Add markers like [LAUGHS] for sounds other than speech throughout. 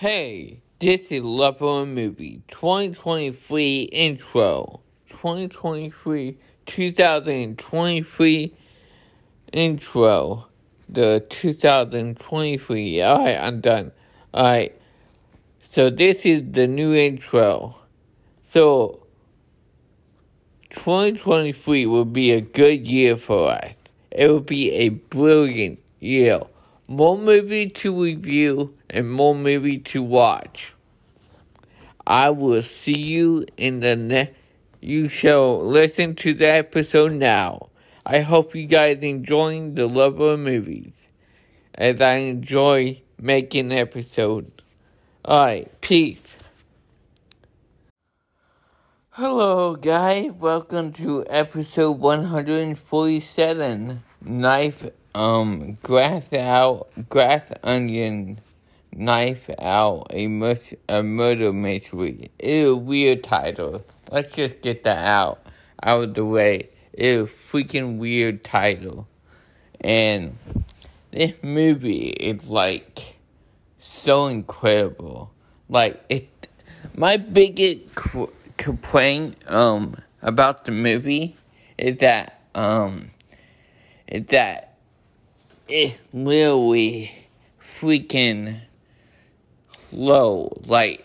Hey, this is a Movie 2023 intro. 2023, 2023 intro. The 2023. Alright, I'm done. Alright. So this is the new intro. So 2023 will be a good year for us. It will be a brilliant year more movie to review and more movie to watch. I will see you in the next. You shall listen to the episode now. I hope you guys enjoying the love of movies as I enjoy making episodes. Alright, peace. Hello, guys. Welcome to episode 147 Knife um, grass out, Glass Onion, knife out, a, mus- a murder mystery. It's a weird title. Let's just get that out, out of the way. It's a freaking weird title. And this movie is like so incredible. Like it, my biggest qu- complaint um about the movie is that um that it's really freaking low. Like,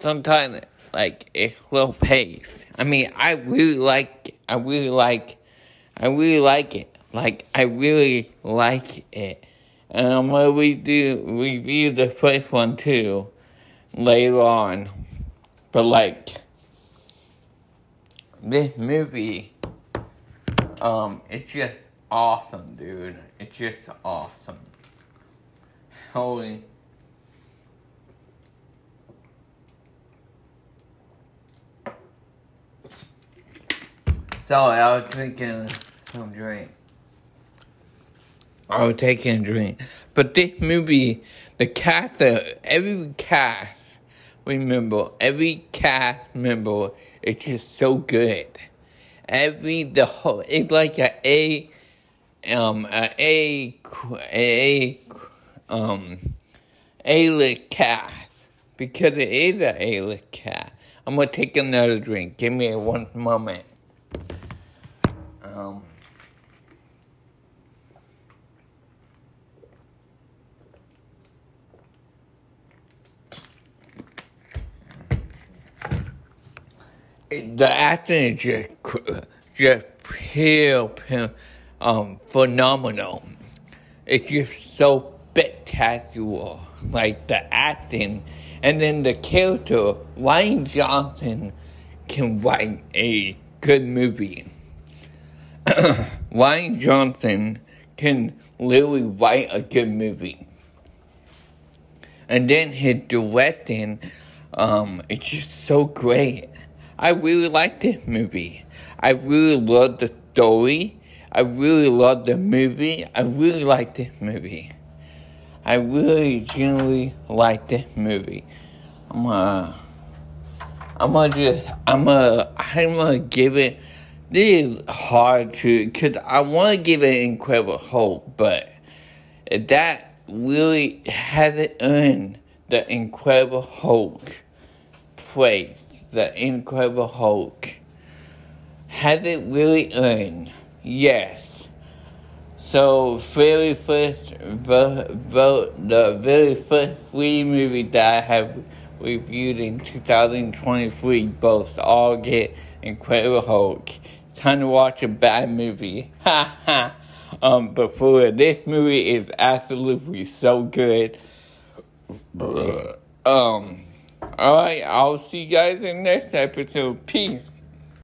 sometimes, like, it's slow pace. I mean, I really like, I really like, I really like it. Like, I really like it. And I'm gonna review the first one too later on. But, like, this movie, um, it's just awesome, dude. It's just awesome. Holy. Sorry, I was drinking some drink. I was taking a drink. But this movie, the cast, every cast, remember, every cast member is just so good. Every, the whole, it's like a A um a a um A-list cast because it is a A-list cast. I'm gonna take another drink. Give me one moment. Um. The acting is just just pure, pure um, phenomenal. It's just so spectacular, like the acting, and then the character. Rian Johnson can write a good movie. [COUGHS] Rian Johnson can literally write a good movie. And then his directing, um, it's just so great. I really like this movie. I really love the story. I really love the movie. I really like this movie. I really genuinely like this movie. I'm gonna, I'm gonna just, I'm gonna, I'm gonna give it. This is hard to, cause I want to give it Incredible Hulk, but that really hasn't earned the Incredible Hulk praise. The Incredible Hulk hasn't really earned Yes. So, very first vote, the very first free movie that I have reviewed in 2023 both all get Incredible Hulk. Time to watch a bad movie. [LAUGHS] Ha ha. Um, but for this movie is absolutely so good. Um, alright, I'll see you guys in the next episode. Peace.